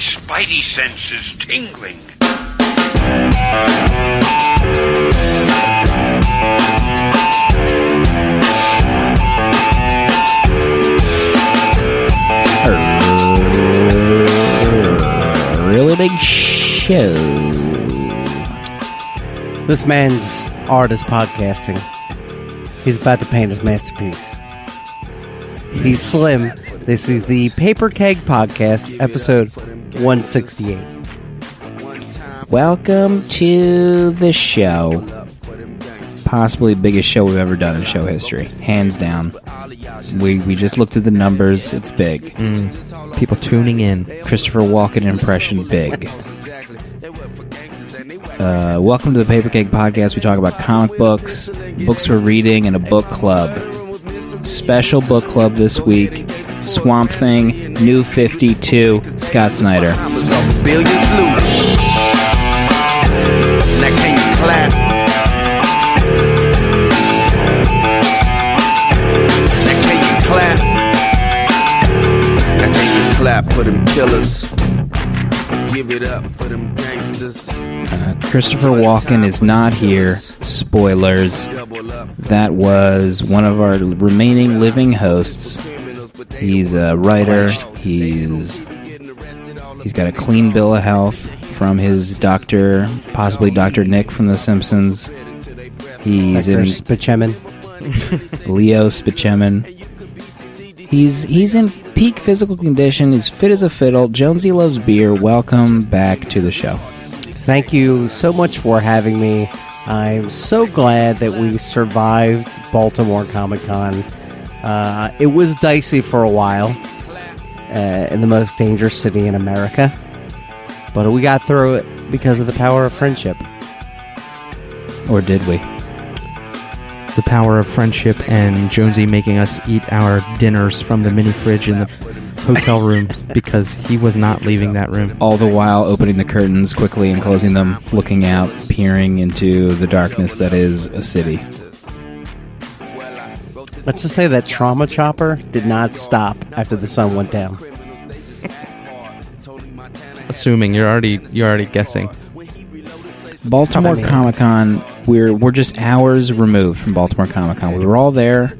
spidey senses tingling. Really big show. This man's art is podcasting. He's about to paint his masterpiece. He's slim. This is the Paper Keg Podcast, episode 168. Welcome to the show. Possibly the biggest show we've ever done in show history, hands down. We we just looked at the numbers. It's big. People tuning in. Christopher Walken impression big. Uh, welcome to the Paper Cake Podcast. We talk about comic books, books we're reading, and a book club. Special book club this week Swamp Thing, New 52, Scott Snyder. Clap? For them killers? Give it up for them gangsters. Christopher Walken is not here. Spoilers. That was one of our remaining living hosts. He's a writer. He's he's got a clean bill of health from his doctor, possibly Dr. Nick from The Simpsons. He's Dr. in Spachemin. Leo Spichemin. He's he's in peak physical condition. He's fit as a fiddle. Jonesy loves beer. Welcome back to the show. Thank you so much for having me. I'm so glad that we survived Baltimore Comic Con. Uh, it was dicey for a while uh, in the most dangerous city in America, but we got through it because of the power of friendship. Or did we? The power of friendship and Jonesy making us eat our dinners from the mini fridge in the hotel room because he was not leaving that room. all the while opening the curtains quickly and closing them, looking out, peering into the darkness that is a city. Let's just say that trauma chopper did not stop after the sun went down. Assuming you're already you're already guessing. Baltimore Probably. Comic Con, we're we're just hours removed from Baltimore Comic Con. We were all there.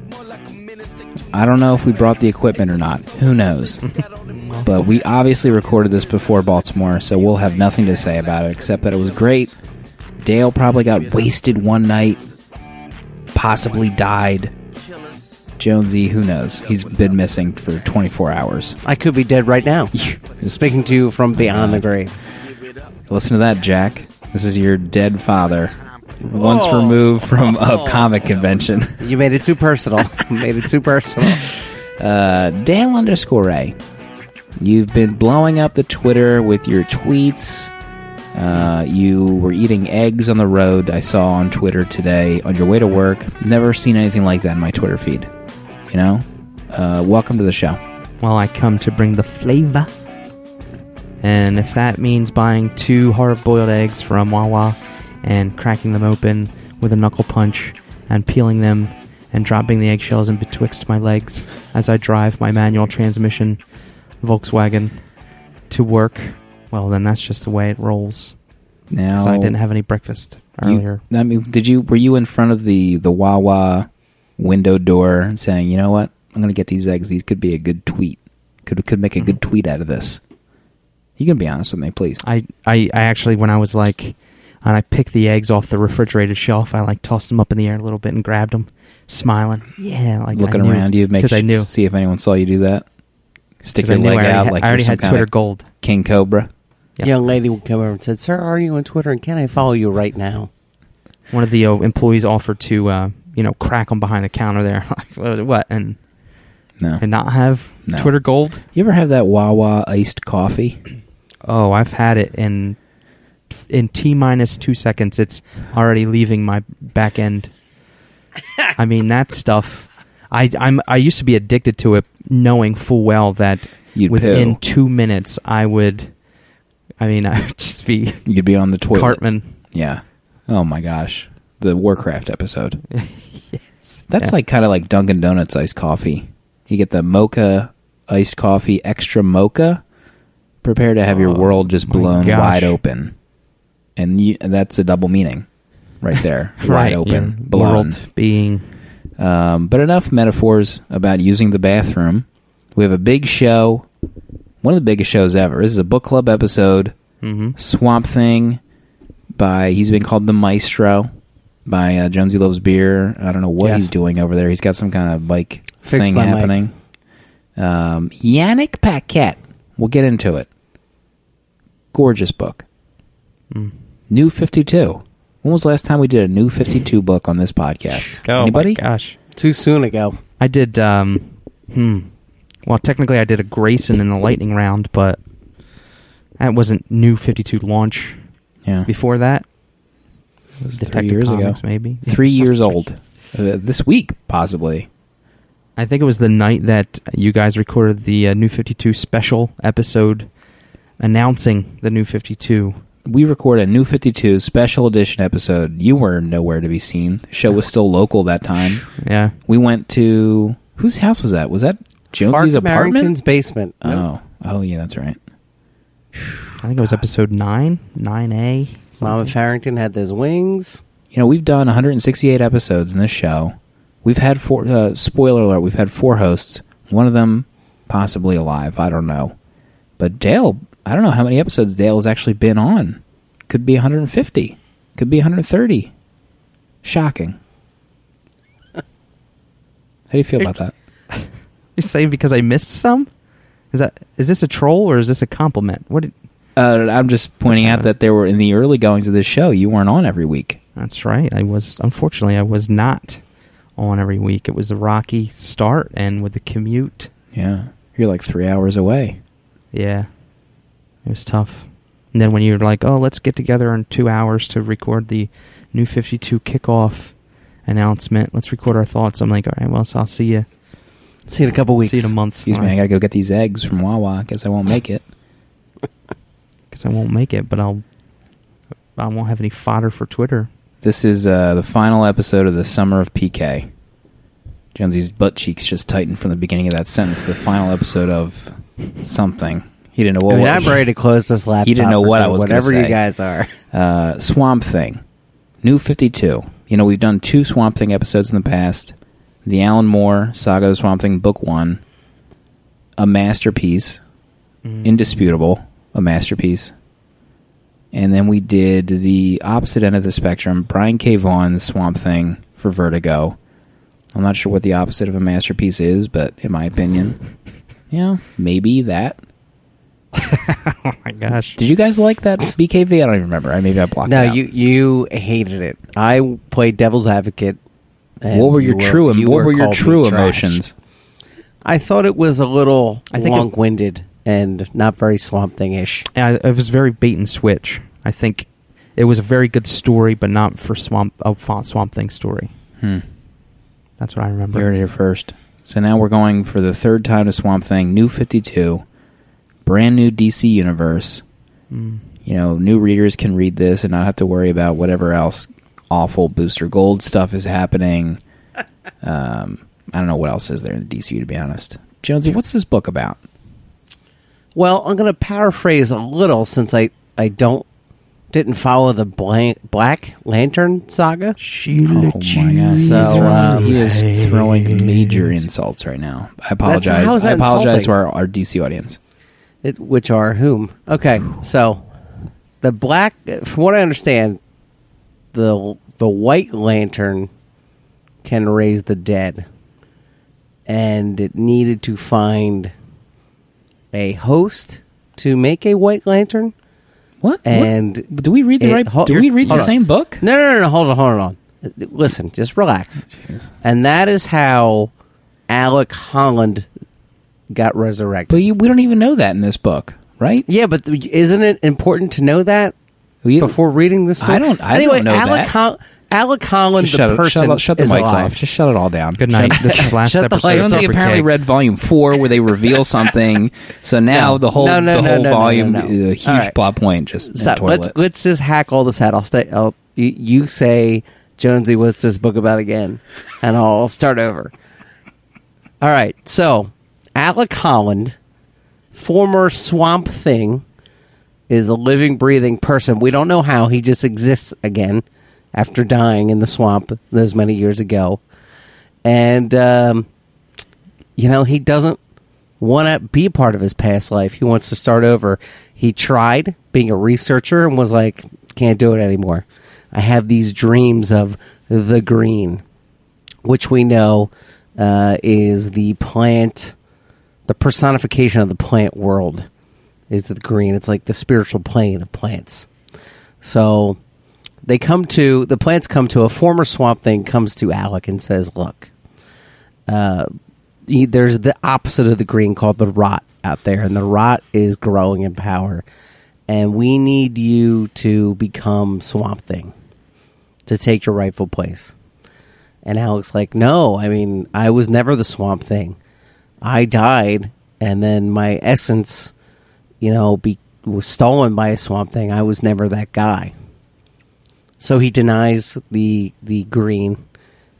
I don't know if we brought the equipment or not. Who knows? but we obviously recorded this before Baltimore, so we'll have nothing to say about it except that it was great. Dale probably got wasted one night, possibly died. Jonesy, who knows? He's been missing for 24 hours. I could be dead right now. Speaking to you from beyond the grave. Listen to that, Jack. This is your dead father, once removed from a comic convention. You made it too personal. You made it too personal. Uh, Dale underscore A. You've been blowing up the Twitter with your tweets. Uh, you were eating eggs on the road. I saw on Twitter today on your way to work. Never seen anything like that in my Twitter feed. You know. Uh, welcome to the show. Well, I come to bring the flavor. And if that means buying two hard boiled eggs from Wawa and cracking them open with a knuckle punch and peeling them and dropping the eggshells in betwixt my legs as I drive my manual transmission Volkswagen to work, well, then that's just the way it rolls. Now I didn't have any breakfast you- earlier. I mean, did you? Were you in front of the the Wawa window door and saying, "You know what? I'm going to get these eggs. These could be a good tweet. Could could make a good tweet out of this." You can be honest with me, please. I, I, I actually, when I was like, and I picked the eggs off the refrigerated shelf, I like tossed them up in the air a little bit and grabbed them, smiling. Yeah, like Looking I knew, around you, make sure I knew. see if anyone saw you do that. Stick your leg out had, like I already you're some had kind Twitter of gold. king cobra. Yeah. Young lady would come over and said, "Sir, are you on Twitter? And can I follow you right now?" One of the uh, employees offered to, uh, you know, crack them behind the counter there. Like, what- what? And, No. and not have No. Twitter gold? You ever have that Wawa iced coffee? Oh, I've had it in in t minus two seconds. It's already leaving my back end. I mean that stuff. I I'm I used to be addicted to it, knowing full well that You'd within poo. two minutes I would. I mean, I would just be You'd be on the toilet. Cartman. Yeah. Oh my gosh. The Warcraft episode. yes. That's Yeah. like kind of like Dunkin' Donuts iced coffee. You get the mocha iced coffee, extra mocha, Prepare to have your world just blown gosh. wide open, and you, that's a double meaning, right there. wide open, your blown. world being Um, but enough metaphors about using the bathroom. We have a big show, one of the biggest shows ever. This is a book club episode. mhm. Swamp Thing by he's been called the Maestro by uh, Jonesy Loves Beer. I don't know what Yes. he's doing over there. He's got some kind of bike Fix thing my mic. happening. Um, Yannick Paquette. We'll get into it. Gorgeous book. Mm. New Fifty Two. When was the last time we did a New Fifty Two book on this podcast? Oh Anybody? my gosh. Too soon ago. I did. Um, hmm. Well, technically, I did a Grayson in the lightning round, but that wasn't new Fifty Two launch. Yeah, Before that, it was three Detective years Comics, ago. maybe Three Yeah, years three. old. Uh, this week, possibly. I think it was the night that you guys recorded the uh, New 52 special episode announcing the New 52. we recorded a new 52 special edition episode. You were nowhere to be seen. The show was still local that time. Yeah. We went to whose house was that? Was that Jonesy's Fark apartment? Marrington's basement. Oh, oh yeah, that's right. I think it was episode 9, 9A. Mama something. Farrington had those wings. You know, we've done 168 episodes in this show. We've had four. Uh, spoiler alert: We've had four hosts. One of them possibly alive. I don't know. But Dale, I don't know how many episodes Dale has actually been on. Could be 150. Could be 130. Shocking. How do you feel about that? You say because I missed some? Is that is this a troll or is this a compliment? What? Did, Uh, I'm just pointing out that there were in the early goings of this show, you weren't on every week. that's right. I was unfortunately I was not on every week. It was a rocky start, and with the commute, Yeah, you're like three hours away. yeah, it was tough. And then when you're like, oh, let's get together in two hours to record the new 52 kickoff announcement. Let's record our thoughts. I'm like, all right, well, so I'll see you. See you in a couple weeks. See you in a month. Excuse me, I gotta go get these eggs from Wawa. Guess I won't make it. Because I won't make it, but I'll. I won't have any fodder for Twitter. This is uh, the final episode of the Summer of PK. Jonesy's butt cheeks just tightened from the beginning of that sentence. The final episode of something. He didn't know what. I mean, what- I'm ready to close this laptop. He didn't know what I was gonna Whatever you guys are. uh, Swamp Thing, New Fifty Two. You know, we've done two Swamp Thing episodes in the past. The Alan Moore Saga of the Swamp Thing, Book One, a masterpiece, indisputable, a masterpiece. And then we did the opposite end of the spectrum, Brian K. Vaughan's Swamp Thing for Vertigo. I'm not sure what the opposite of a masterpiece is, but in my opinion, yeah, maybe that. Oh my gosh! Did you guys like that BKV? I don't even remember. I maybe I blocked No, it out. you you hated it. I played devil's advocate. and what were you your true you what were your true emotions? I thought it was a little I think it- long-winded and not very Swamp Thing-ish. It was very bait and switch. I think it was a very good story, but not for Swamp a Fa- Swamp Thing story. Hmm. That's what I remember. You heard it here first. So now we're going for the third time to Swamp Thing, New 52, brand new DC universe. Mm. You know, new readers can read this and not have to worry about whatever else awful Booster Gold stuff is happening. Um, I don't know what else is there in the DCU, to be honest. Jonesy, what's this book about? Well, I'm going to paraphrase a little since I I don't didn't follow the blank, Black Lantern saga. She Oh my god! So, um, he is throwing major insults right now. I apologize. how is I that apologize to our, our DC audience. It, which are whom? Okay, so the black, from what I understand, the the White Lantern can raise the dead, and it needed to find a host to make a White Lantern. What? And What? do we read the it- right? hold- do we read the on. same book? No, no, no, no, hold on, hold on. Listen, just relax. Jeez. And that is how Alec Holland got resurrected. But you, we don't even know that in this book, right? Yeah, but th- isn't it important to know that We, before reading this? I don't- I anyway, don't know Alec that. Hol- Alec Holland, just the shut, it, person, shut, shut the is mics alive. off. Just shut it all down. Good night. this is last Shut the episode. lights of off. Jonesy Upper apparently Cake. read volume four where they reveal something. So now No. the whole No, no, the no, whole no, no, volume, no, no. uh, huge All right. plot point, just in So the let's let's just hack all this out. I'll stay. I'll you, you say Jonesy, what's this book about again? And I'll start over. All right. So Alec Holland former Swamp Thing is a living, breathing person. We don't know how. He just exists again after dying in the swamp those many years ago. And, um, you know, he doesn't want to be part of his past life. He wants to start over. He tried being a researcher and was like, can't do it anymore. I have these dreams of the green, which we know uh, is the plant, the personification of the plant world is the green. It's like the spiritual plane of plants. So they come to the plants come to a former swamp thing comes to Alec and says, "Look, uh, there's the opposite of the green called the rot out there, and the rot is growing in power, and we need you to become Swamp Thing to take your rightful place." And Alec's like, "No, I mean, I was never the Swamp Thing. I died, and then my essence." you know, be, was stolen by a swamp thing. I was never that guy. So he denies the the green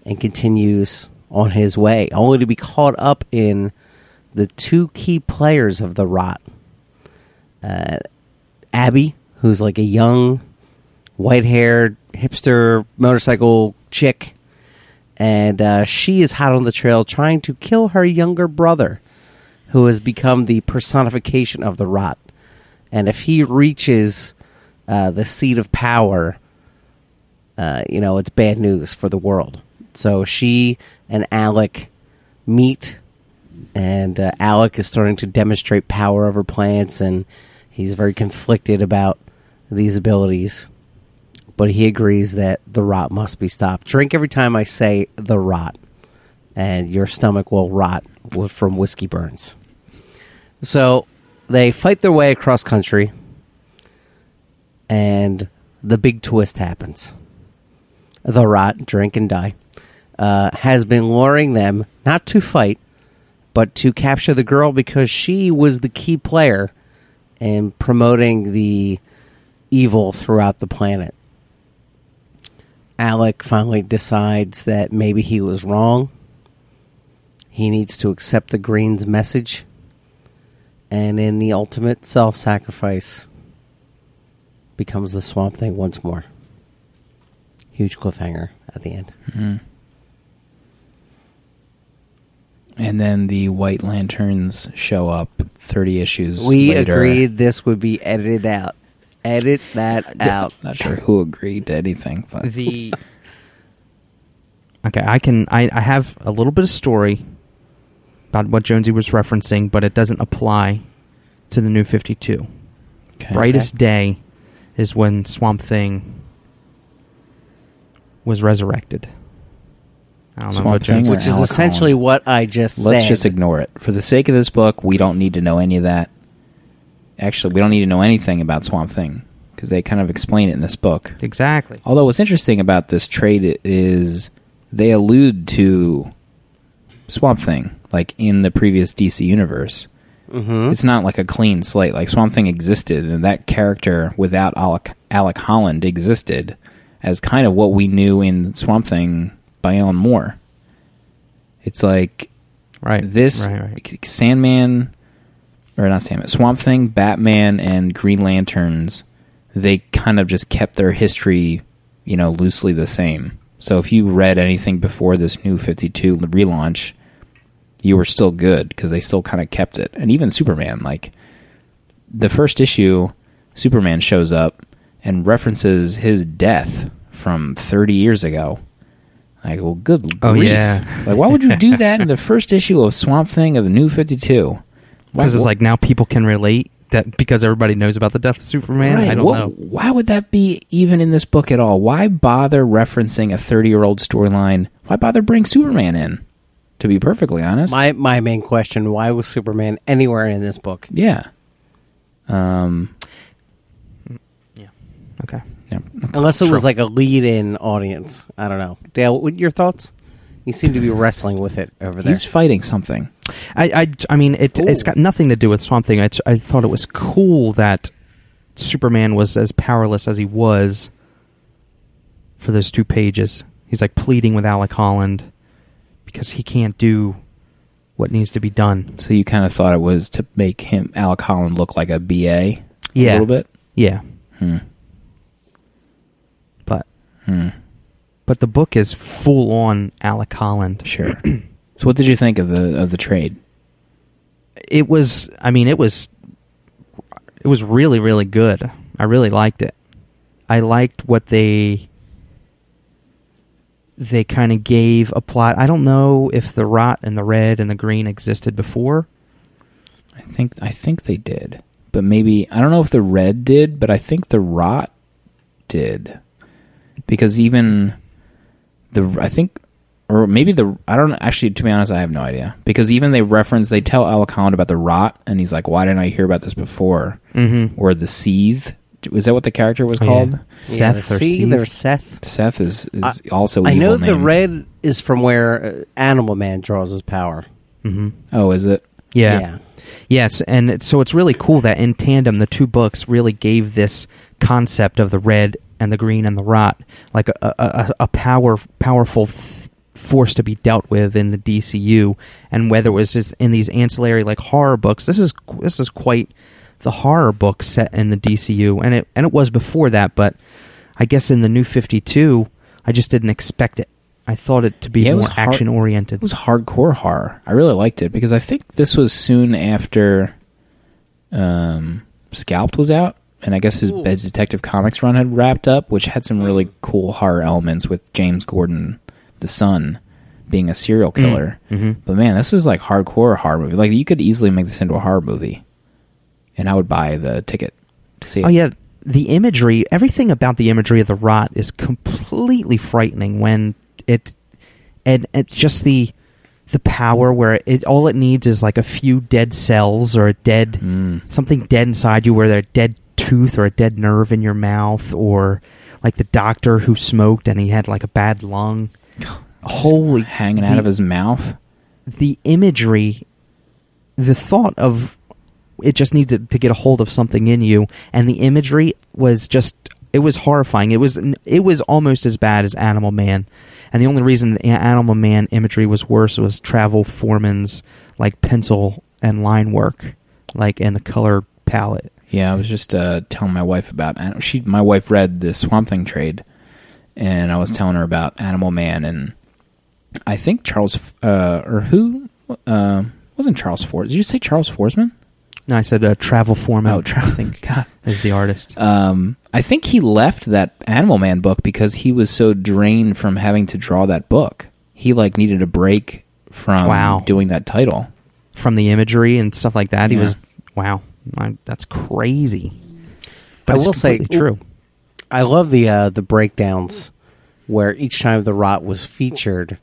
and continues on his way, only to be caught up in the two key players of the rot. Uh, Abby, who's like a young, white haired hipster motorcycle chick, and uh, she is hot on the trail trying to kill her younger brother who has become the personification of the rot. And if he reaches uh, the seat of power, uh, you know, it's bad news for the world. So she and Alec meet, and uh, Alec is starting to demonstrate power over plants, and he's very conflicted about these abilities. But he agrees that the rot must be stopped. Drink every time I say the rot, and your stomach will rot from whiskey burns. So they fight their way across country, and the big twist happens. The rot, drink and die, uh, has been luring them not to fight, but to capture the girl because she was the key player in promoting the evil throughout the planet. Alec finally decides that maybe he was wrong. He needs to accept the Green's message and in the ultimate self sacrifice becomes the swamp thing once more. Huge cliffhanger at the end. Mm-hmm. And then the White Lanterns show up 30 issues We later. agreed this would be edited out. Edit that out. Not sure who agreed to anything, but the okay i can I, I have a little bit of story about what jonesy was referencing but it doesn't apply to the new 52 Okay. brightest day is when swamp thing was resurrected i don't know Swamp what Thing Jonesy- or Which is Alec essentially Holland. what I just Let's said. just ignore it. For the sake of this book, we don't need to know any of that. Actually, we don't need to know anything about Swamp Thing because they kind of explain it in this book. exactly Although what's interesting about this trade is they allude to Swamp Thing, like in the previous DC universe. Mhm. It's not like a clean slate. Like Swamp Thing existed, and that character without Alec, Alec Holland existed as kind of what we knew in Swamp Thing by Alan Moore. It's like right this right, right. Sandman, or not Sandman, Swamp Thing, Batman, and Green Lanterns, they kind of just kept their history, you know, loosely the same. So if you read anything before this new 52 relaunch, you were still good because they still kind of kept it. And even Superman, like the first issue, Superman shows up and references his death from 30 years ago. Like, well, good Oh, grief. yeah. Like, why would you do that in the first issue of Swamp Thing of the New 52? Because it's like now people can relate that because everybody knows about the death of superman right, i don't what- know Why would that be even in this book at all? Why bother referencing a 30 year old storyline? Why bother bring Superman in? To be perfectly honest. My my main question: Why was Superman anywhere in this book? yeah. Um, okay yeah. Unless it Sure. was like a lead-in audience. I don't know. Dale, what your thoughts? You seem to be wrestling with it over there. He's fighting something. I, I, I mean, it, it's Ooh. got nothing to do with Swamp Thing. I, I thought it was cool that Superman was as powerless as he was for those two pages. He's like pleading with Alec Holland because he can't do what needs to be done. So you kind of thought it was to make him Alec Holland look like a BA, Yeah. a little bit. Yeah, Hmm. But Hmm. but the book is full on Alec Holland. Sure. so what did you think of the of the trade? It was, I mean, it was, it was really really good. I really liked it. I liked what they they kind of gave a plot. I don't know if the rot and the red and the green existed before. I think I think they did, but maybe I don't know if the red did, but I think the rot did, because even the I think or maybe the I don't actually to be honest I have no idea because even they reference they tell Alec Holland about the rot and he's like why didn't I hear about this before Mm-hmm. or the Sethe was that what the character was called Yeah, Seth the or Seed Steve? or Seth. Seth is is I- also I know evil the red is from where uh, Animal Man draws his power. Mm-hmm. oh is it Yeah. Yes, and so it's really cool that in tandem the two books really gave this concept of the red and the green and the rot like a a, a, a power powerful th- force to be dealt with in the DCU, and whether it was just in these ancillary like horror books. This is this is quite the horror book set in the DCU, and it and it was before that, but I guess in the New Fifty Two, I just didn't expect it. I thought it to be Yeah, it more action oriented. It was hardcore horror. I really liked it because I think this was soon after um, Scalped was out, and I guess his, his Detective Comics run had wrapped up, which had some really cool horror elements with James Gordon, the son, being a serial killer. Mm-hmm. But man, this was like hardcore horror movie. Like you could easily make this into a horror movie, and I would buy the ticket to see it. Oh yeah, the imagery, everything about the imagery of the rot is completely frightening when it and, and just the the power where it all it needs is like a few dead cells or a dead Mm. something dead inside you where there's a dead tooth or a dead nerve in your mouth or like the doctor who smoked and he had like a bad lung. Holy hanging the- out of his mouth. the imagery, the thought of it just needs to get a hold of something in you, and the imagery was just it was horrifying. It was it was almost as bad as Animal Man, and the only reason the Animal Man imagery was worse was Travel Foreman's like pencil and line work, like and the color palette. Yeah, I was just uh, telling my wife about she. My wife read the Swamp Thing trade, and I was telling her about Animal Man, and I think Charles uh, or who uh, wasn't Charles Ford. Did you say Charles Forsman? No, I said uh, Travel Foreman. Oh, Tra- I think God. is the artist. Um, I think he left that Animal Man book because he was so drained from having to draw that book. He like needed a break from Wow. doing that title. From the imagery and stuff like that, he was wow. I, that's crazy. But I will say- completely true. I love the uh, the breakdowns where each time the rot was featured,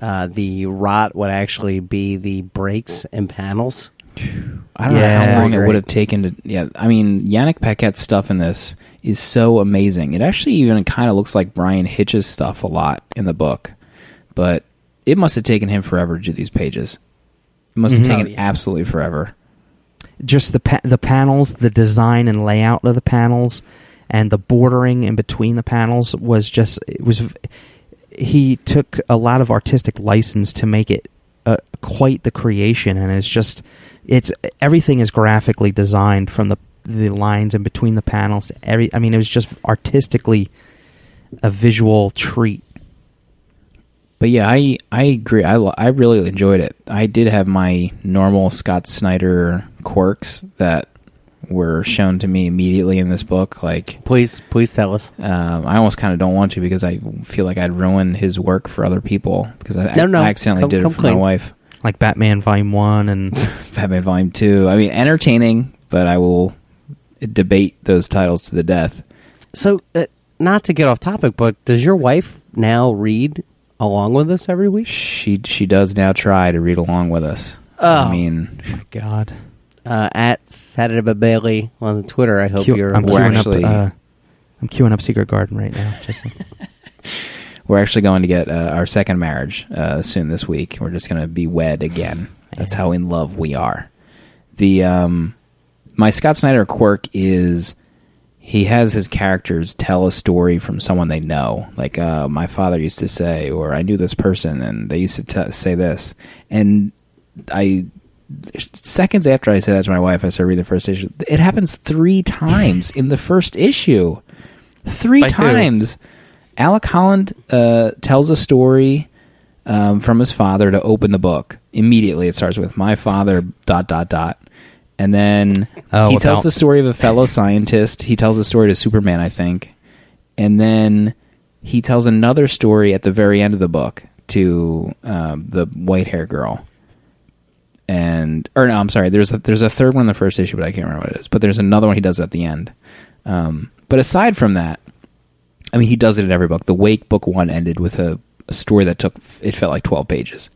uh, the rot would actually be the breaks and panels. I don't know how long it would have taken to. Yeah, I mean, Yannick Paquette's stuff in this is so amazing. It actually even kind of looks like Bryan Hitch's stuff a lot in the book, but it must have taken him forever to do these pages. It must have Mhm. taken Oh, yeah. absolutely forever. Just the pa- the panels, the design and layout of the panels, and the bordering in between the panels was just it was. He took a lot of artistic license to make it uh, quite the creation, and it's just it's everything is graphically designed from the the lines in between the panels. Every I mean, it was just artistically a visual treat. But yeah, I I agree. I I really enjoyed it. I did have my normal Scott Snyder quirks that were shown to me immediately in this book, like Please, please tell us. Um, I almost kind of don't want to because I feel like I'd ruin his work for other people because I, No, no, I accidentally come- did come it for clean. my wife. Like Batman Volume One and Batman Volume Two. I mean, entertaining, but I will debate those titles to the death. So, uh, not to get off topic, but does your wife now read along with us every week? She she does now try to read along with us. Oh. I mean, God. Uh, at Saturday Bailey on Twitter. I hope Q- you're. I'm we're queuing actually- up. Uh, I'm queuing up Secret Garden right now. Just we're actually going to get uh, our second marriage uh, soon this week. We're just going to be wed again. That's how in love we are. The um, my Scott Snyder quirk is he has his characters tell a story from someone they know. Like uh, my father used to say, or I knew this person, and they used to t- say this. And I seconds after I said that to my wife, I started reading the first issue. It happens three times in the first issue. Three By who? times. Alec Holland uh, tells a story um, from his father to open the book. Immediately, it starts with "My father." Dot dot dot, and then Oh, he tells the story of a fellow scientist. He tells the story to Superman, I think, and then he tells another story at the very end of the book to um, the white hair girl and or no, I'm sorry. There's a, there's a third one in the first issue, but I can't remember what it is. But there's another one he does at the end. Um, but aside from that, I mean, he does it in every book. The Wake book one ended with a, a story that took it felt like 12 pages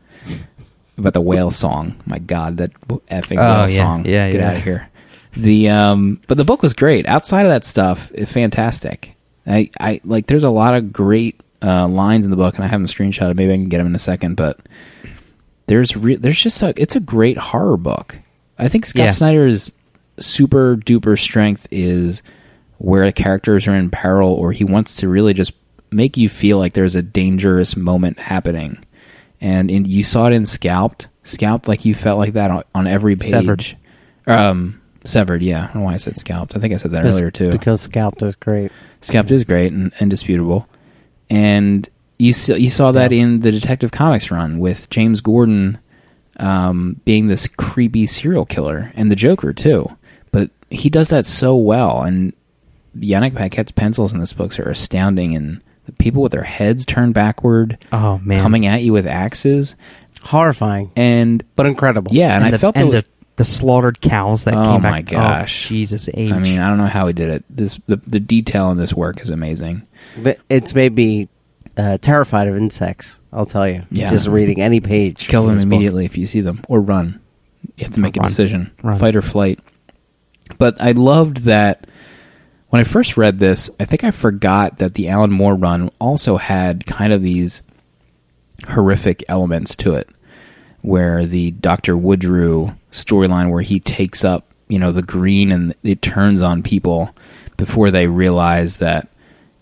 about the whale song. My God, that effing Oh, whale yeah. song! Yeah, get yeah. out of here. The um, but the book was great. Outside of that stuff, it's fantastic. I I like. There's a lot of great uh, lines in the book, and I haven't screenshotted. Maybe I can get them in a second, but there's re- there's just a it's a great horror book. I think Scott Yeah. Snyder's super duper strength is where characters are in peril, or he wants to really just make you feel like there's a dangerous moment happening. And in, you saw it in Scalped. Scalped, like you felt like that on, on every page. Severed. Um, severed. Yeah, I don't know why I said Scalped. I think I said that earlier too. Because Scalped is great. Scalped is great and indisputable, and you saw, you saw that in the Detective Comics run with James Gordon um, being this creepy serial killer and the Joker too. But he does that so well, and Yannick Paquette's pencils in this books are astounding, and the people with their heads turned backward, Oh man, coming at you with axes, Horrifying, and but incredible. yeah, and, I the, felt and was. the, the slaughtered cows that Oh came back. Oh, my gosh. Oh, Jesus H. I mean, I don't know how he did it. This the, the detail in this work is amazing. But It's made me uh, terrified of insects. I'll tell you. Yeah. Just reading any page. Kill them this book. immediately if you see them, or run. You have to make a decision, Run. fight or flight. But I loved that when I first read this. I think I forgot that the Alan Moore run also had kind of these horrific elements to it, where the Doctor Woodrue storyline, where he takes up you know the green and it turns on people before they realize that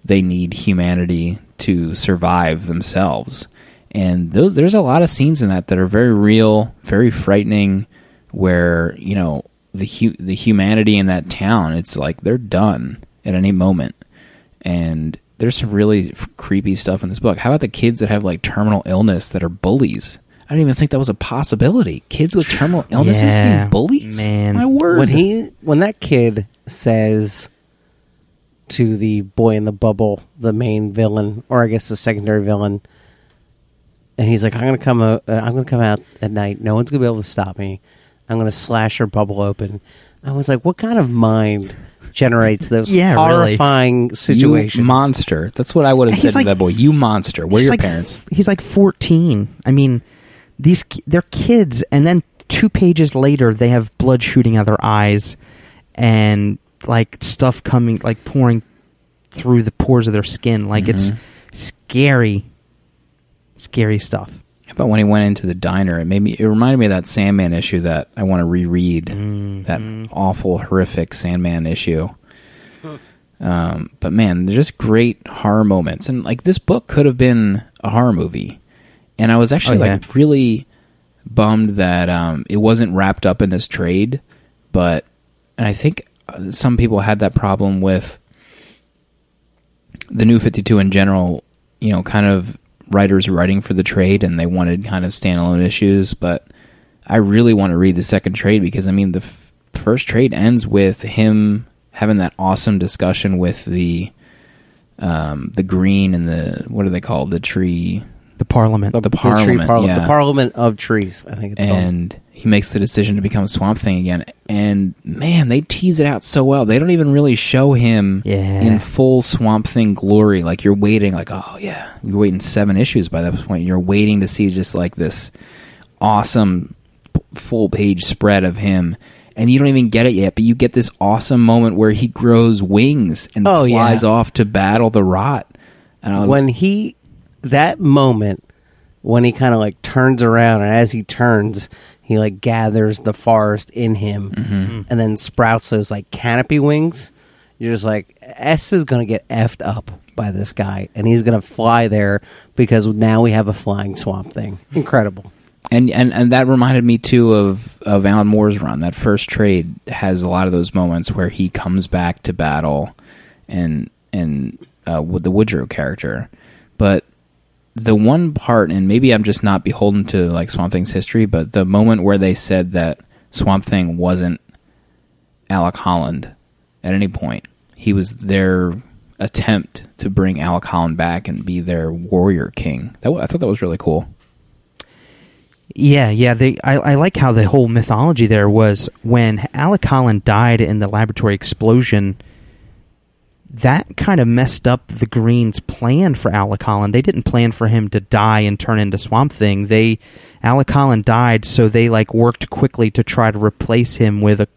they need humanity to survive themselves. And those there's a lot of scenes in that that are very real, very frightening where, you know, the hu- the humanity in that town, it's like they're done at any moment. And there's some really f- creepy stuff in this book. How about the kids that have like terminal illness that are bullies? I didn't even think that was a possibility. Kids with terminal illnesses Yeah, being bullies? man. My word. When he when that kid says to the boy in the bubble, the main villain, or I guess the secondary villain, and he's like, "I'm gonna come. Uh, I'm gonna come out at night. No one's gonna be able to stop me. I'm gonna slash her bubble open." I was like, "What kind of mind generates those Yeah, really. horrifying situations?" You monster. That's what I would have said like- to that boy. You monster. Where are your like- parents? He's like 14. I mean, these they're kids, and then two pages later, they have blood shooting out of their eyes, and like stuff coming, like pouring through the pores of their skin. Like it's Mhm. scary, scary stuff. About when he went into the diner? It made me. It reminded me of that Sandman issue that I want to reread. That awful, horrific Sandman issue. Um, but man, they're just great horror moments, and like this book could have been a horror movie. And I was actually Oh, yeah. like really bummed that um, it wasn't wrapped up in this trade. But and I think uh, some people had that problem with the new 52 in general, you know, kind of writers writing for the trade and they wanted kind of standalone issues, but I really want to read the second trade because I mean the f- first trade ends with him having that awesome discussion with the um the green and the what are they called the tree The Parliament. The tree Parliament, parli- yeah. the Parliament of Trees. I think it's called. He makes the decision to become Swamp Thing again. And man, they tease it out so well. They don't even really show him Yeah. in full Swamp Thing glory. Like you're waiting, like oh yeah, you're waiting seven issues by that point. You're waiting to see just like this awesome full page spread of him. And you don't even get it yet, but you get this awesome moment where he grows wings and Oh, yeah. flies off to battle the rot. And when he that moment when he kind of like turns around and as he turns he like gathers the forest in him Mm-hmm. and then sprouts those like canopy wings you're just like s is gonna get effed up by this guy and he's gonna fly there because now we have a flying swamp thing incredible and and and that reminded me too of of Alan Moore's run. That first trade has a lot of those moments where he comes back to battle, and and uh, with the Woodrue character, but the one part, and maybe I'm just not beholden to like Swamp Thing's history, but the moment where they said that Swamp Thing wasn't Alec Holland at any point, he was their attempt to bring Alec Holland back and be their warrior king. That I thought that was really cool. Yeah, yeah. They, I, I like how the whole mythology there was when Alec Holland died in the laboratory explosion. That kind of messed up the Greens' plan for Alec Holland. They didn't plan for him to die and turn into Swamp Thing. They Alec Holland died, so they like worked quickly to try to replace him with a,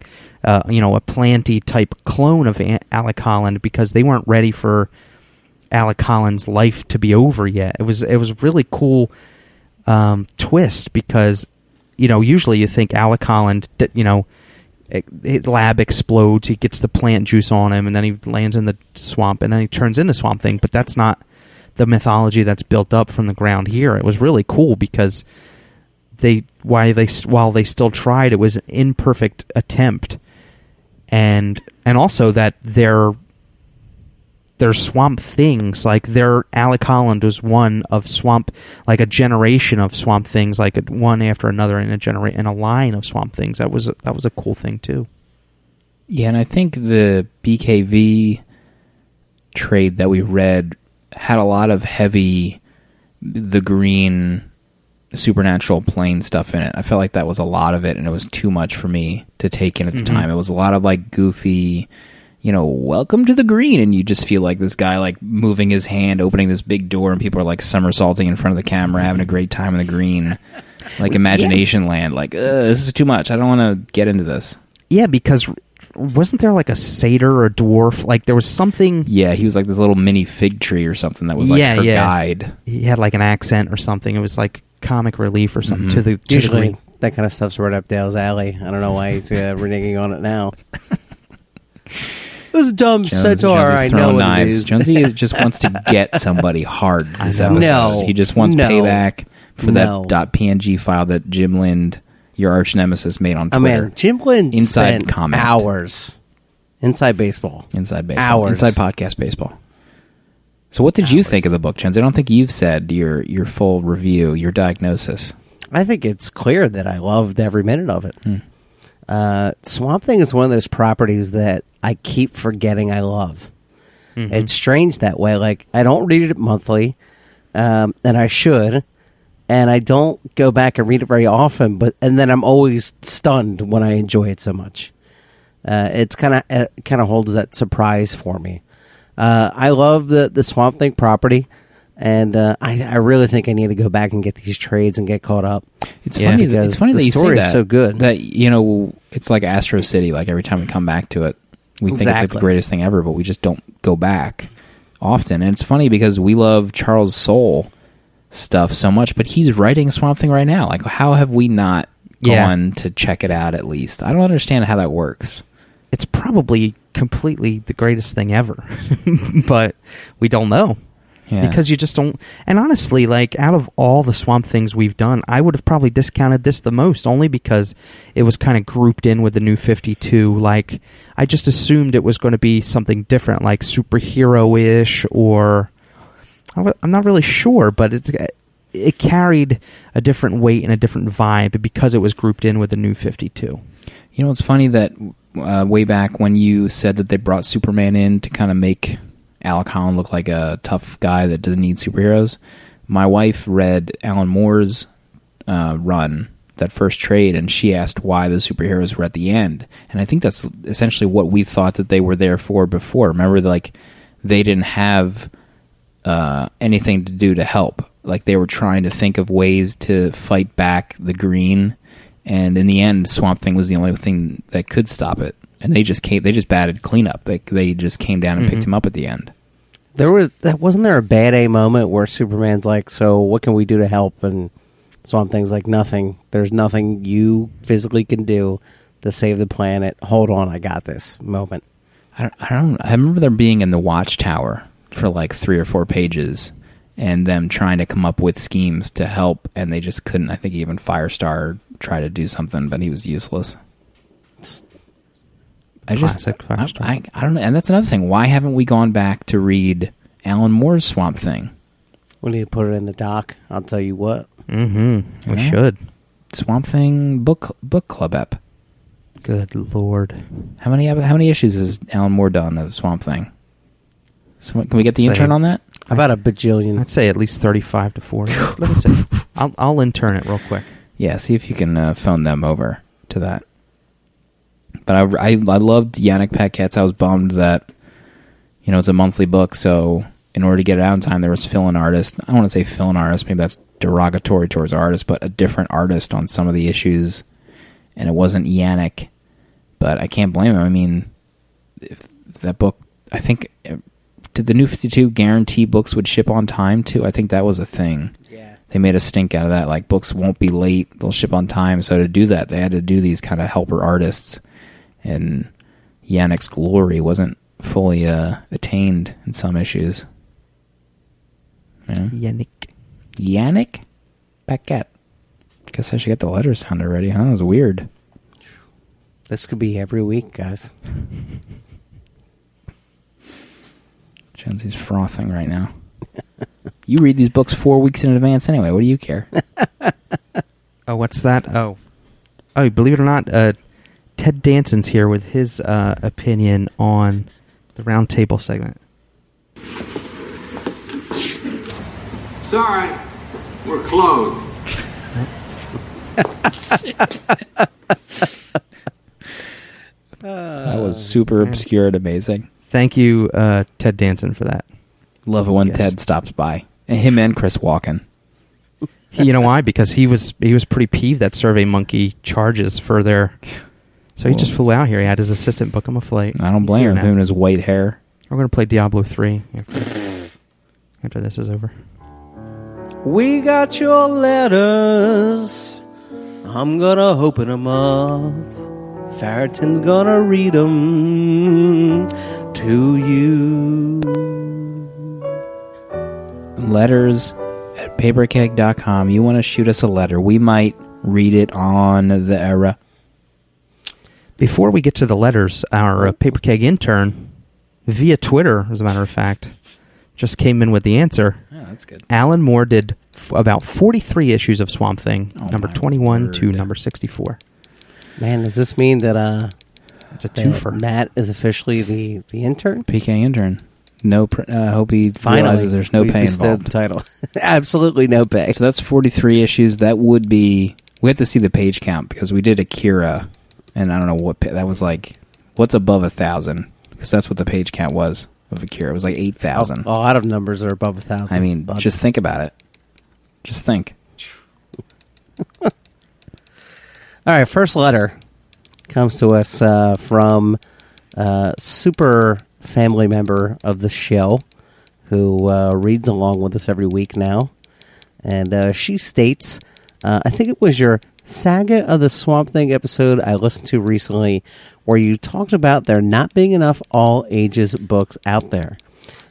uh, you know, a planty type clone of Alec Holland because they weren't ready for Alec Holland's life to be over yet. It was it was really cool um, twist because you know usually you think Alec Holland you know lab explodes he gets the plant juice on him and then he lands in the swamp and then he turns into Swamp Thing but that's not the mythology that's built up from the ground here. It was really cool because they why they while they still tried it was an imperfect attempt. And and also that their their swamp things like their Alec Holland was one of swamp like a generation of swamp things like one after another in a generate in a line of swamp things that was a, that was a cool thing too Yeah, and I think the BKV trade that we read had a lot of heavy, the green supernatural plane stuff in it. I felt like that was a lot of it, and it was too much for me to take in at the mm-hmm. time. It was a lot of like goofy, you know, welcome to the green, and you just feel like this guy like moving his hand, opening this big door, and people are like somersaulting in front of the camera, having a great time in the green, like imagination land. Like, this is too much. I don't want to get into this. yeah because wasn't there like a satyr or a dwarf like there was something Yeah, he was like this little mini fig tree or something that was like Yeah, her yeah. guide. he had like an accent or something it was like comic relief or something to the to the Usually, green. that kind of stuff's right up Dale's alley. I don't know why he's uh, reneging on it now. it was a dumb Jones, centaur. Jones I is know throwing what it knives. is. Jonesy just wants to get somebody hard this episode. No. he just wants No. payback for No. that .png file that Jim Lind, your arch nemesis, made on I Twitter. mean, Jim Glynn Inside spent comment. hours inside baseball. Inside baseball, Hours. inside podcast baseball. So, what did you think of the book, Jones? I don't think you've said your your full review, your diagnosis. I think it's clear that I loved every minute of it. Hmm. Uh, Swamp Thing is one of those properties that I keep forgetting I love. It's strange that way. Like I don't read it monthly, um, and I should, and I don't go back and read it very often. But and then I'm always stunned when I enjoy it so much. Uh, it's kind of it kind of holds that surprise for me. Uh, I love the the Swamp Thing property, and uh, I I really think I need to go back and get these trades and get caught up. It's Yeah, funny. That, because it's funny the that you say story is that. so good. that you know it's like Astro City. Like every time we come back to it, we think it's like the greatest thing ever, but we just don't go back often. And it's funny because we love Charles Soule stuff so much, but he's writing Swamp Thing right now. Like, how have we not Yeah. gone to check it out at least? I don't understand how that works. it's probably completely the greatest thing ever but we don't know Yeah. because you just don't and honestly like out of all the swamp things we've done i would have probably discounted this the most only because it was kind of grouped in with the new 52 like i just assumed it was going to be something different like superhero-ish or I wa- i'm not really sure but it's it carried a different weight and a different vibe because it was grouped in with the new 52 You know, it's funny that uh, way back when you said that they brought Superman in to kind of make Alec Holland look like a tough guy that doesn't need superheroes. My wife read Alan Moore's uh, run, that first trade, and she asked why the superheroes were at the end. And I think that's essentially what we thought that they were there for before. Remember, like they didn't have uh, anything to do to help. Like they were trying to think of ways to fight back the green, and in the end, Swamp Thing was the only thing that could stop it. And they just came. They just batted cleanup. They they just came down and picked him up at the end. There was that wasn't there a bad A moment where Superman's like, "So what can we do to help?" and Swamp Thing's like, "Nothing. There's nothing you physically can do to save the planet. Hold on, I got this." Moment. I don't, I don't. I remember them being in the watchtower for like three or four pages, and them trying to come up with schemes to help, and they just couldn't. I think even Firestar tried to do something, but he was useless. I just, Classic I, I, I don't know, and that's another thing. Why haven't we gone back to read Alan Moore's Swamp Thing? We need to put it in the dock. I'll tell you what. Mm-hmm. We Yeah. should. Swamp Thing book book club app. Good lord. How many how many issues has Alan Moore done of Swamp Thing? Someone, can we get the Say- intern on that? How about a bajillion? I'd say at least thirty-five to forty. Let me see. I'll I'll intern it real quick. Yeah, see if you can uh, phone them over to that. But I, I, I loved Yannick Paquette's. I was bummed that, you know, it's a monthly book, so in order to get it out in time, there was fill-in artist. I don't want to say fill-in artist, maybe that's derogatory towards artists, but a different artist on some of the issues, and it wasn't Yannick. But I can't blame him. I mean, if, that book, I think, uh, did the New 52 guarantee books would ship on time, too? I think that was a thing Yeah. they made a stink out of that. Like books won't be late; they'll ship on time. So to do that, they had to do these kind of helper artists, and Yannick's glory wasn't fully uh, attained in some issues. Yeah. Yannick. Yannick Paquette. Guess I should get the letter sounded ready. Huh? That was weird. This could be every week, guys. Jonesy's frothing right now. you read these books four weeks in advance anyway. What do you care? Oh, what's that? Oh, oh, believe it or not, uh, Ted Danson's here with his uh, opinion on the roundtable segment. Sorry, we're closed. that was super obscure and amazing. Thank you, uh, Ted Danson, for that. Love it when Yes. Ted stops by. And him and Chris Walken. You know why? Because he was he was pretty peeved that Survey Monkey charges for their. So he just flew out here. He had his assistant book him a flight. I don't He's blame here him. now. Him and his white hair. We're gonna play Diablo three after, after this is over. We got your letters. I'm gonna open them up. Farrington's gonna read them to you. Letters at paperkeg.com. You want to shoot us a letter. We might read it on the era. Before we get to the letters, our uh, Paper Keg intern, via Twitter, as a matter of fact, just came in with the answer. Yeah, that's good. Alan Moore did f- about 43 issues of Swamp Thing, Oh number my 21 to number 64. Man, does this mean that uh It's a that twofer. Matt is officially the the intern? PK intern. No, pr- uh, hope he Finally, realizes there's no we pay bestowed involved. The title, absolutely no pay. So that's 43 issues. That would be. We have to see the page count because we did Akira, and I don't know what that was like. What's above a thousand? Because that's what the page count was of Akira. It was like eight thousand. A lot of numbers are above a thousand. I mean, just think about it. Just think. All right, first letter comes to us uh, from uh, super family member of the show who uh, reads along with us every week now. And uh, she states, uh, I think it was your Saga of the Swamp Thing episode I listened to recently where you talked about there not being enough all ages books out there.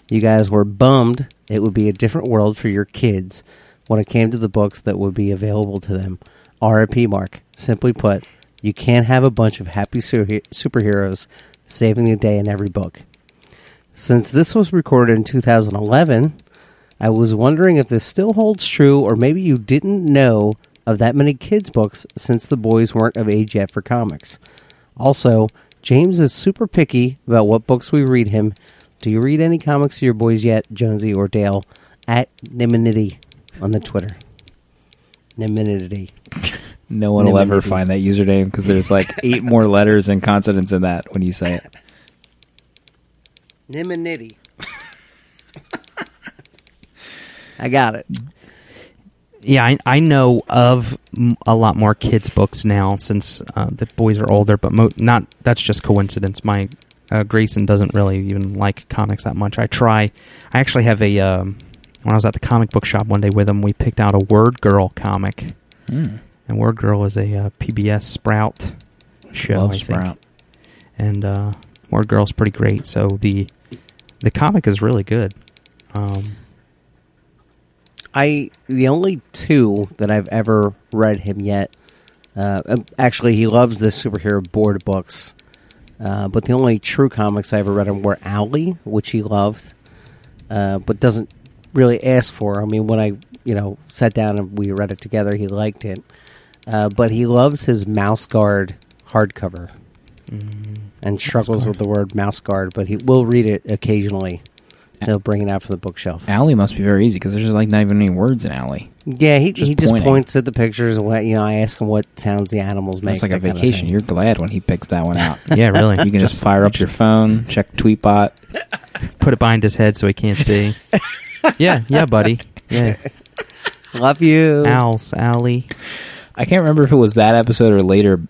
You guys were bummed it would be a different world for your kids when it came to the books that would be available to them. RIP Mark. Simply put, you can't have a bunch of happy su- superheroes saving the day in every book. Since this was recorded in 2011, I was wondering if this still holds true, or maybe you didn't know of that many kids' books since the boys weren't of age yet for comics. Also, James is super picky about what books we read him. Do you read any comics to your boys yet, Jonesy or Dale? At Niminity on the Twitter. Niminity. No one will ever find that username because there's like eight more letters and consonants in that when you say it. Niminity. I got it. Yeah, I, I know of a lot more kids' books now since uh, the boys are older, but mo- not. That's just coincidence. My uh, Grayson doesn't really even like comics that much. I try. I actually have a. Um, when I was at the comic book shop one day with him, we picked out a Word Girl comic, Mm. and Word Girl is a uh, PBS Sprout show. Love I think. Sprout. and uh, Word Girl's pretty great. So the the comic is really good. Um, I the only two that I've ever read him yet. Uh, um, actually, he loves the superhero board books, uh, but the only true comics I ever read him were Owly, which he loved, uh, but doesn't really ask for. I mean, when I you know sat down and we read it together, he liked it, uh, but he loves his Mouse Guard hardcover and struggles with the word Mouse Guard, but he will read it occasionally. He'll bring it out from the bookshelf. Owly must be very easy because there's like not even any words in Owly. Yeah, he Just he just pointing. points at the pictures and what you know. I ask him what sounds the animals make. That's like a that vacation. You're glad when he picks that one out. Yeah, really. You can just fire up your phone, check Tweetbot. put it behind his head so he can't see. yeah, yeah, buddy. Yeah, love you. owls, Owly. I can't remember if it was that episode or later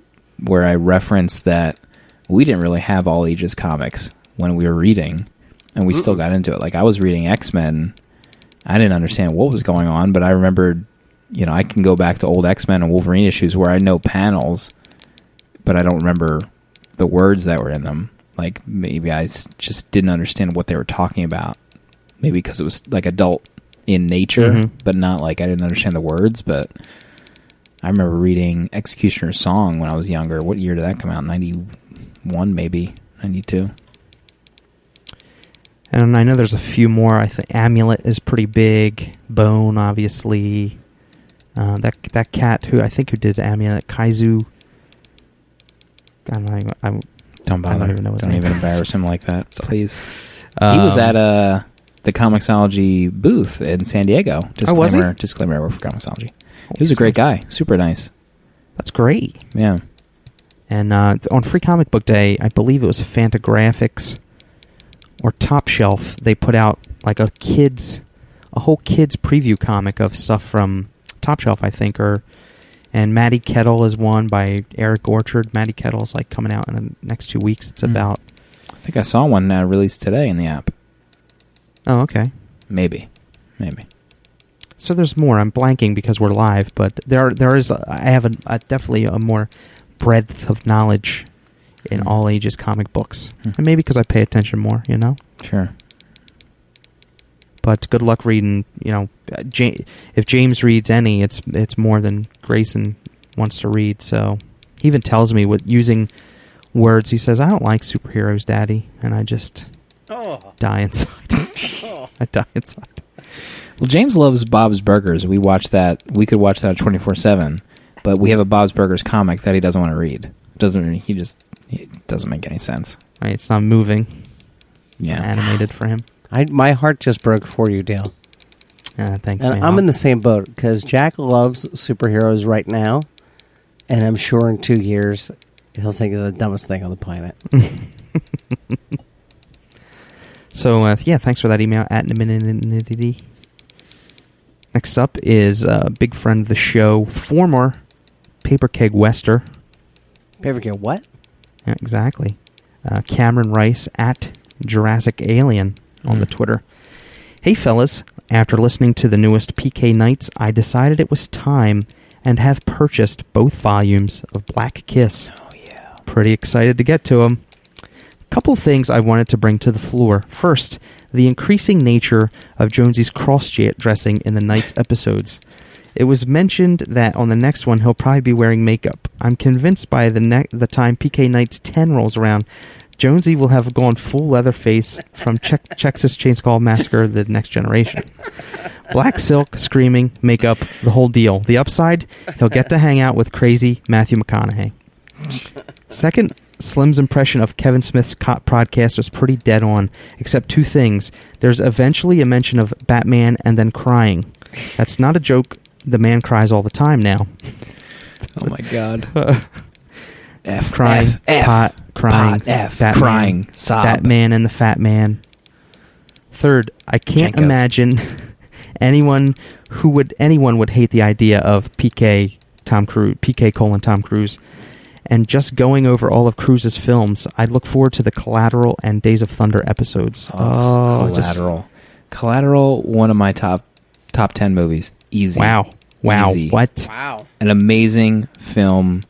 where I referenced that we didn't really have all ages comics when we were reading, and we still got into it. Like I was reading X Men, I didn't understand what was going on, but I remembered, you know, I can go back to old X Men and Wolverine issues where I know panels, but I don't remember the words that were in them. Like maybe I just didn't understand what they were talking about. Maybe because it was like adult in nature, Mhm. but not like I didn't understand the words. But I remember reading Executioner's Song when I was younger. What year did that come out? Ninety one, maybe ninety two. And I know there's a few more. I think Amulet is pretty big. Bone, obviously. Uh, that that cat who I think who did Amulet, Kazu. I'm not even, I'm, Don't I don't even know his Don't even embarrass him like that, please. he was Um, at uh, the Comixology booth in San Diego. Disclaimer, Oh, was he? disclaimer, I work for Comixology. He was a great guy, super nice. That's great. Yeah, And uh, on Free Comic Book Day, I believe it was Fantagraphics or Top Shelf. They put out like a kids, a whole kids preview comic of stuff from Top Shelf, I think. Or and Maddy Kettle is one by Eric Orchard. Maddy Kettle's like coming out in the next two weeks. It's Hmm. about. I think I saw one uh, released today in the app. Oh, okay. Maybe, maybe. So there's more. I'm blanking because we're live, but there there is. I have a, a definitely a more breadth of knowledge in Hmm. all ages comic books, Hmm. and maybe because I pay attention more. You know. Sure. but good luck reading. You know, uh, if James reads any, it's it's more than Grayson wants to read. So he even tells me with using words. He says, "I don't like superheroes, Daddy," and I just die inside. I die inside. Well, James loves Bob's Burgers. We watch that. We could watch that twenty four seven, but we have a Bob's Burgers comic that he doesn't want to read. Doesn't he? Just it doesn't make any sense. Right, it's not moving. Yeah. animated for him. I, my heart just broke for you, Dale. Uh, thanks, And man. I'm in the same boat because Jack loves superheroes right now, and I'm sure in two years he'll think of the dumbest thing on the planet. So uh, yeah, thanks for that email at Naminity. Next up is a big friend of the show, former Paper Keg Wester. Ever get what? Yeah, exactly. Uh, Cameron Rice at Jurassic Alien on the Hmm. Twitter. Hey fellas, after listening to the newest PK Nights, I decided it was time and have purchased both volumes of Black Kiss. Oh yeah. Pretty excited to get to them. Couple things I wanted to bring to the floor. First, the increasing nature of Jonesy's cross dressing in the Knights episodes. It was mentioned that on the next one he'll probably be wearing makeup. I'm convinced by the ne- the time PK Knights 10 rolls around, Jonesy will have gone full Leatherface from che- Texas Chainsaw Massacre: The Next Generation. Black silk, screaming, makeup, the whole deal. The upside, he'll get to hang out with crazy Matthew McConaughey. Second, Slim's impression of Kevin Smith's cop podcast was pretty dead on, except two things. There's eventually a mention of Batman and then crying. That's not a joke. The man cries all the time now. Oh my god. F Crying, F, F, pot, crying, pot, F, Batman, crying, sob. Batman and the Fat Man. Third, I can't Jenkos. imagine anyone who would anyone would hate the idea of PK Tom Cruise, PK colon Tom Cruise, and just going over all of Cruise's films. I look forward to the Collateral and Days of Thunder episodes. Oh, oh just- Collateral. Collateral, one of my top top ten movies. Easy. wow, wow, Easy. what? Wow. An amazing film.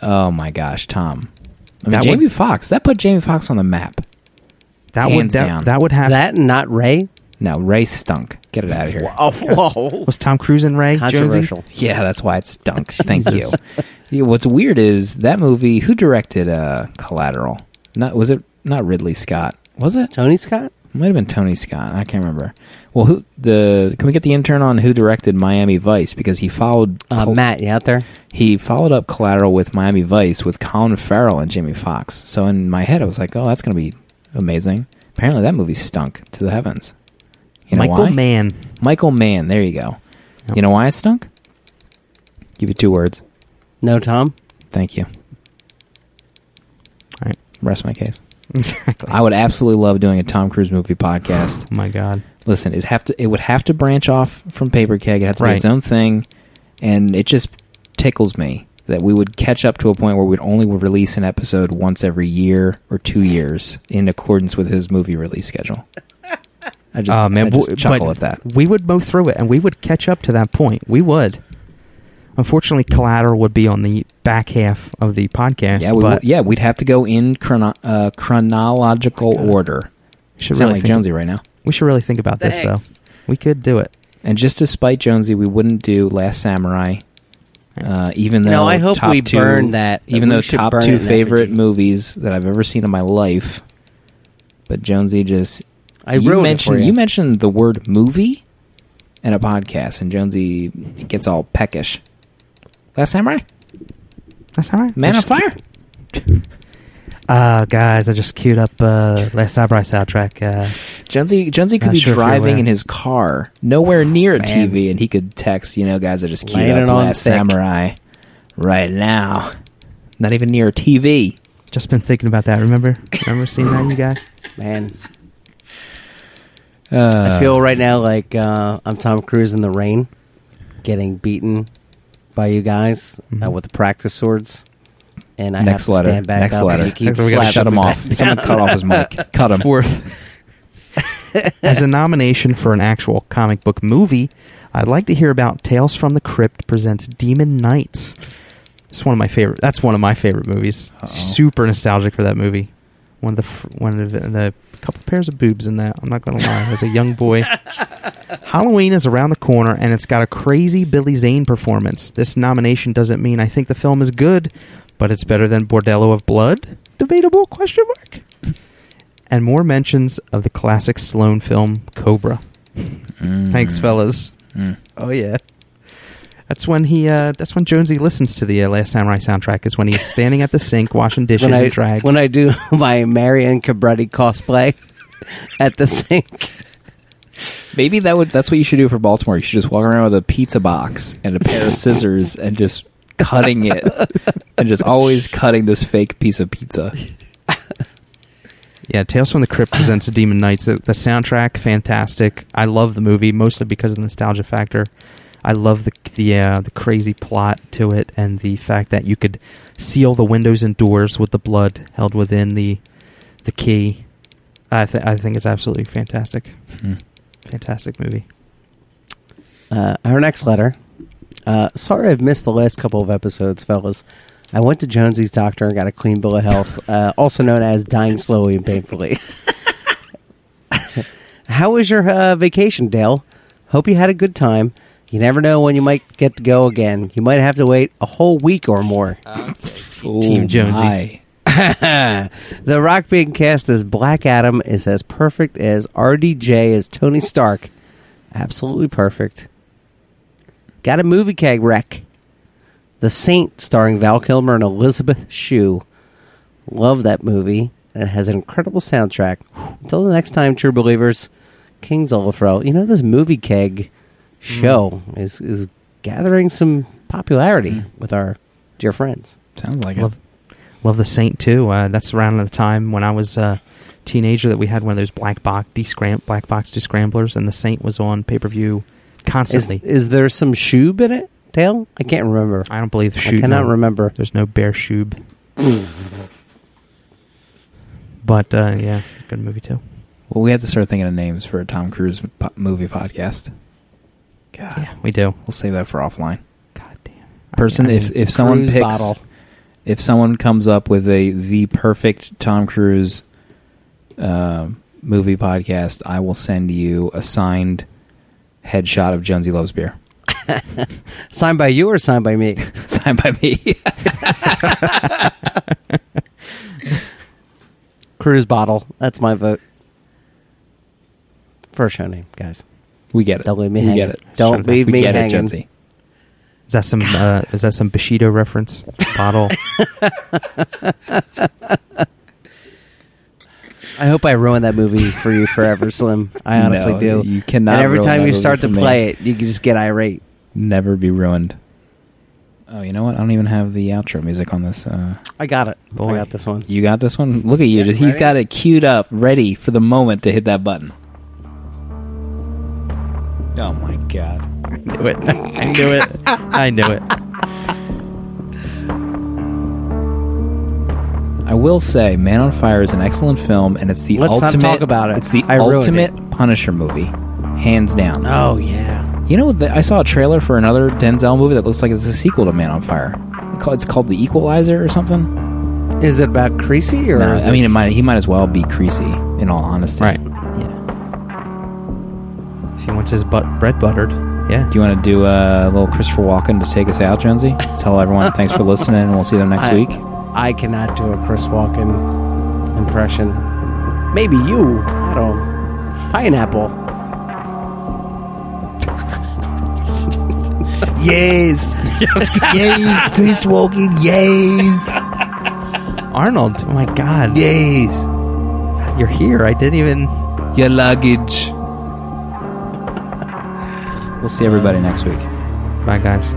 Oh my gosh, Tom. I mean, That Jamie would- Foxx. That put Jamie Foxx on the map. That would that, down. that would have That and not Ray? No, Ray stunk. Get it out of here. Oh, whoa. Was Tom Cruise in Ray? Jonesy? Controversial. Yeah, that's why it stunk. Thank you. Yeah, What's weird is that movie. Who directed uh, Collateral? Not was it not Ridley Scott? Was it? Tony Scott? Might have been Tony Scott. I can't remember. Well, who the? Can we get the intern on who directed Miami Vice because he followed Uh, Col- Matt, you out there? he followed up Collateral with Miami Vice with Colin Farrell and Jamie Foxx. So in my head, I was like, "Oh, that's going to be amazing." Apparently, that movie stunk to the heavens. You know Michael why? Mann. Michael Mann. There you go. Yep. You know why it stunk? Give you two words. No, Tom? Thank you. All right. Rest my case. Exactly. I would absolutely love doing a Tom Cruise movie podcast. Oh my God. Listen, it have to it would have to branch off from Paper Keg. It had to be Right. its own thing, and it just tickles me that we would catch up to a point where we'd only release an episode once every year or two years in accordance with his movie release schedule. I just, oh man, I just w- chuckle but at that. We would mow through it, and we would catch up to that point. We would. Unfortunately, Collateral would be on the back half of the podcast. Yeah, we, but yeah, we'd have to go in chrono- uh, chronological order. should Sound really like think, Jonesy right now. We should really think about this, though. We could do it. And just to spite Jonesy, we wouldn't do Last Samurai. Uh, even though No, I hope top we two, burn that. Even though top two favorite movies that I've ever seen in my life, but Jonesy just I you ruined it mentioned for you. mentioned the word movie in a podcast, and Jonesy gets all peckish. Last Samurai, That's all right. Man on Just- Fire. Uh, guys, I just queued up uh, Last Samurai soundtrack. Uh, Jonesy Jonesy could Not be sure if driving in his car, nowhere near a Man. TV, and he could text, you know, guys, I just queued Laying up Last thick. Samurai right now. Not even near a TV. just been thinking about that. Remember? Remember seeing that, you guys? Man, Uh, I feel right now like uh, I'm Tom Cruise in the rain, getting beaten by you guys uh, Mhm. with the practice swords, and I Next have to letter. stand back Next up letter. and keep we gotta shut him off. Someone cut off his mic. Cut him. Fourth. As a nomination for an actual comic book movie, I'd like to hear about Tales from the Crypt presents Demon Knights. It's one of my favorite. That's one of my favorite movies. Uh-oh. Super nostalgic for that movie. One of the fr- one of the, the couple pairs of boobs in that. I'm not going to lie. As a young boy, Halloween is around the corner, and it's got a crazy Billy Zane performance. This nomination doesn't mean I think the film is good, but it's better than Bordello of Blood. Debatable question mark and more mentions of the classic Stallone film Cobra. Mm. Thanks, fellas. Mm. Oh yeah, that's when he. Uh, that's when Jonesy listens to the uh, Last Samurai soundtrack. Is when he's standing at the sink washing dishes when I and drag. when I do my Marion Cobretti cosplay at the sink. Maybe that would that's what you should do for Baltimore. You should just walk around with a pizza box and a pair of scissors and just cutting it and just always cutting this fake piece of pizza. yeah, Tales from the Crypt presents a Demon Knights. The, the soundtrack, fantastic. I love the movie mostly because of the nostalgia factor. I love the the uh, the crazy plot to it and the fact that you could seal the windows and doors with the blood held within the the key. I th- I think it's absolutely fantastic. Hmm. Fantastic movie. Uh, our next letter. Uh, sorry I've missed the last couple of episodes, fellas. I went to Jonesy's doctor and got a clean bill of health, uh, also known as dying slowly and painfully. How was your uh, vacation, Dale? Hope you had a good time. You never know when you might get to go again. You might have to wait a whole week or more. Team Jonesy. the rock being cast as Black Adam is as perfect as RDJ as Tony Stark. Absolutely perfect. Got a movie keg wreck. The Saint, starring Val Kilmer and Elizabeth Shue. Love that movie, and it has an incredible soundtrack. Until the next time, true believers, King's Olafro. You know, this movie keg show is, is gathering some popularity with our dear friends. Sounds like it Love, love the Saint too. Uh, that's around the time when I was a teenager that we had one of those black box descram- black box descramblers, and the Saint was on pay per view Is, constantly. is there some shoob in it, Dale? I can't remember. I don't believe I cannot no. remember. There's no bear shoob. but uh, yeah, good movie too. Well, we have to start thinking of names for a Tom Cruise po- movie podcast. God, Yeah, we do. we'll save that for offline. God damn. Person, I mean, if if someone picks, bottle. if someone comes up with a the perfect Tom Cruise um, movie podcast, I will send you a signed headshot of Jonesy Loves Beer. Signed by you or signed by me? signed by me. Cruise bottle. That's my vote. First show name, guys. we get it. Don't leave me we hanging. get it. Don't Shut leave up. we me get hanging. It, Jonesy. Is that some? Uh, is that some Bushido reference? Bottle. I hope I ruin that movie for you forever, Slim. I honestly No, do. you cannot And every ruin time that you start to for me. play it, you can just get irate. Never be ruined. Oh, you know what? I don't even have the outro music on this. Uh, I got it. Boy. I got this one. you got this one? Look at you. Yeah, Just, he's ready? got it queued up, ready for the moment to hit that button. Oh my god. I knew it. I knew it. I knew it. will say, Man on Fire is an excellent film, and it's the Let's not ultimate. talk about it. It's the I ruined ultimate Punisher movie, hands down. Oh yeah. You know, the, I saw a trailer for another Denzel movie that looks like it's a sequel to Man on Fire. It call- It's called The Equalizer or something. Is it about Creasy or? No, is I mean, it might. He might as well be Creasy. In all honesty, Right. yeah. If he wants his butt bread buttered, yeah. Do you want to do a little Christopher Walken to take us out, Jonesy? Tell everyone thanks for listening, and we'll see them next I- week. I cannot do a Chris Walken impression. Maybe you. I don't. Pineapple. Yes, yes, Chris Walken. Yes, Arnold. Oh my God. yes. You're here. I didn't even. Your luggage. We'll see everybody next week. Bye, guys.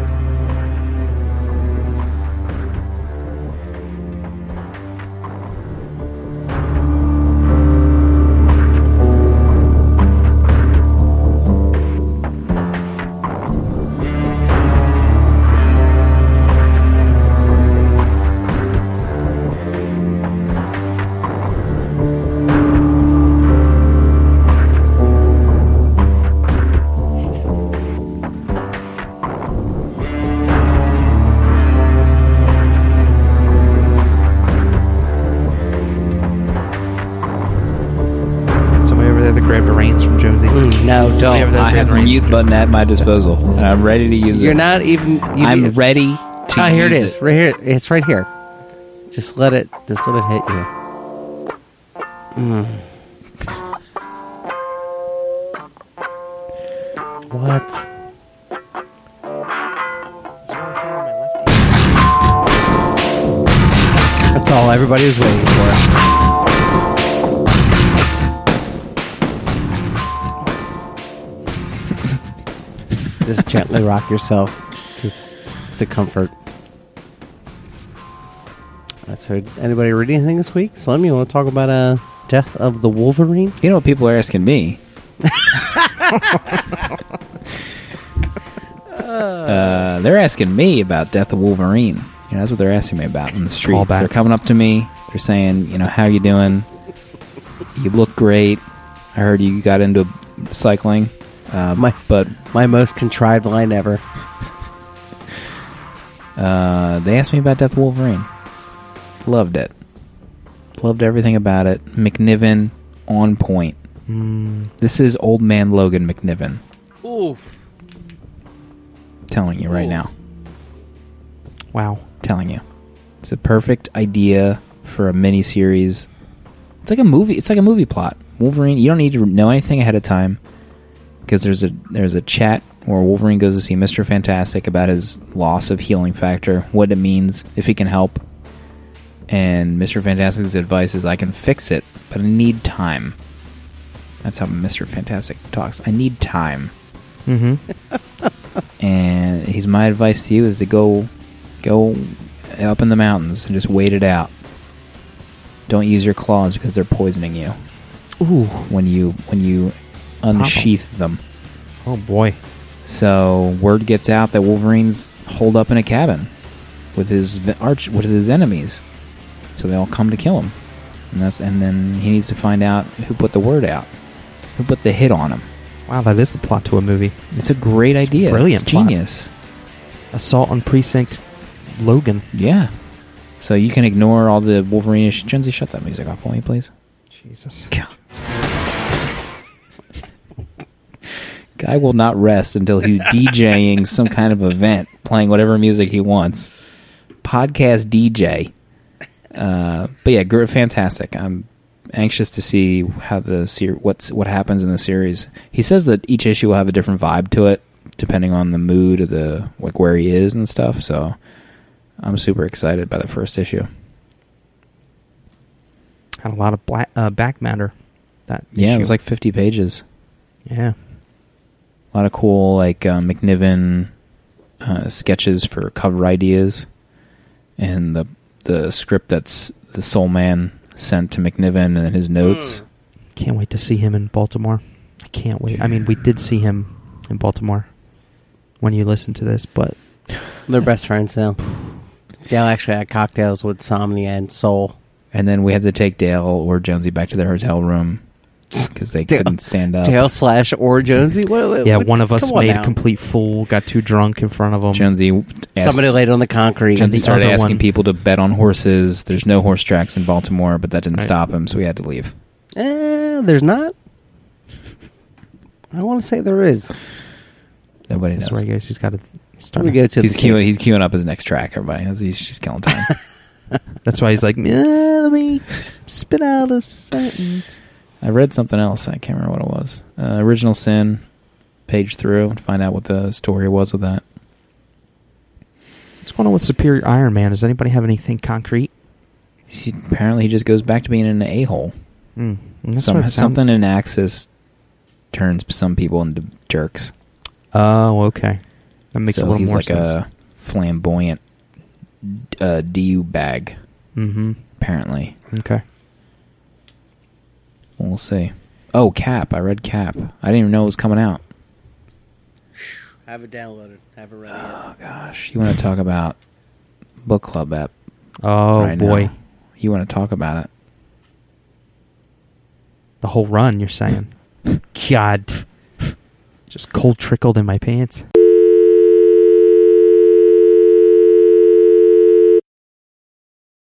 Grabbed a reins from Jonesy. Mm, no, don't. there I have the mute button at my disposal, and I'm ready to use it. You're not even. You I'm need- ready to. Ah, here it use is. Right here. It's right here. Just let it. Just let it hit you. Mm. What? That's all everybody was waiting for. Just gently rock yourself. Just to comfort. Uh, so, anybody read anything this week? Slim, you want to talk about uh, Death of the Wolverine? You know what people are asking me? uh, they're asking me about Death of Wolverine. You know, that's what they're asking me about in the streets. They're coming up to me. They're saying, you know, how you doing? You look great. I heard you got into cycling. Uh, My- but My most contrived line ever. uh, they asked me about Death Wolverine. Loved it. Loved everything about it. McNiven on point. Mm, This is old man Logan McNiven. Oof. Telling you right Ooh. now. wow. telling you. It's a perfect idea for a mini series. It's like a movie. It's like a movie plot. Wolverine. You don't need to know anything ahead of time because there's a there's a chat where Wolverine goes to see Mister Fantastic about his loss of healing factor, what it means if he can help. And Mister Fantastic's advice is, "I can fix it, but I need time." That's how Mister Fantastic talks. I need time Mm-hmm. and he's my advice to you is to go go up in the mountains and just wait it out don't use your claws because they're poisoning you Ooh. when you when you unsheath them Oh boy. so word gets out that wolverine's holed up in a cabin with his arch with his enemies so they all come to kill him and that's and then he needs to find out who put the word out who put the hit on him Wow, that is the plot to a movie. it's a great idea brilliant it's genius Assault on Precinct Logan. Yeah. So you can ignore all the Wolverine. Jonesy, shut that music off for me, please. Jesus. God. Guy will not rest until he's DJing some kind of event, playing whatever music he wants. Podcast DJ. Uh, but yeah, gr- fantastic. I'm anxious to see how the ser- what's what happens in the series. He says that each issue will have a different vibe to it, depending on the mood of the like where he is and stuff. So I'm super excited by the first issue. Had a lot of black, uh, back matter. That Yeah, it was like 50 pages. yeah. A lot of cool like uh, McNiven uh, sketches for cover ideas, and the the script that's the Soule Man sent to McNiven and his notes. Can't wait to see him in Baltimore. I can't wait. I mean, we did see him in Baltimore when you listen to this, but They're best friends now. Dale actually had cocktails with Somnia and Soul. And then we had to take Dale or Jonesy back to their hotel room because they Dale- couldn't stand up. Dale slash or Jonesy. What, what- yeah, what- one of us come on made now. a complete fool, got too drunk in front of him. Jonesy asked, Somebody laid on the concrete. Jonesy the started asking one- people to bet on horses. There's no horse tracks in Baltimore, but that didn't Right. stop him, so we had to leave. Eh, there's not. I want to say there is. Nobody knows. where he goes. He's got to Let start. me go to He's queuing, he's queuing up his next track, everybody. That's- He's just killing time. That's why he's like, "Eh, let me spit out a sentence. I read something else. I can't remember what it was. Uh, Original Sin, page through, and find out what the story was with that. What's going on with Superior Iron Man? Does anybody have anything concrete? He, apparently, he just goes back to being an a hole. Mm. Some, something in Axis turns some people into jerks. Oh, okay. That makes so a little he's more like sense. a flamboyant uh, DU bag, mm-hmm. apparently. Okay. We'll see. Oh, Cap. I read Cap. I didn't even know it was coming out. Have it downloaded. Have it ready. Oh, gosh. You want to talk about book club app Oh right boy, now. You want to talk about it. the whole run. You're saying? God, just cold trickled in my pants.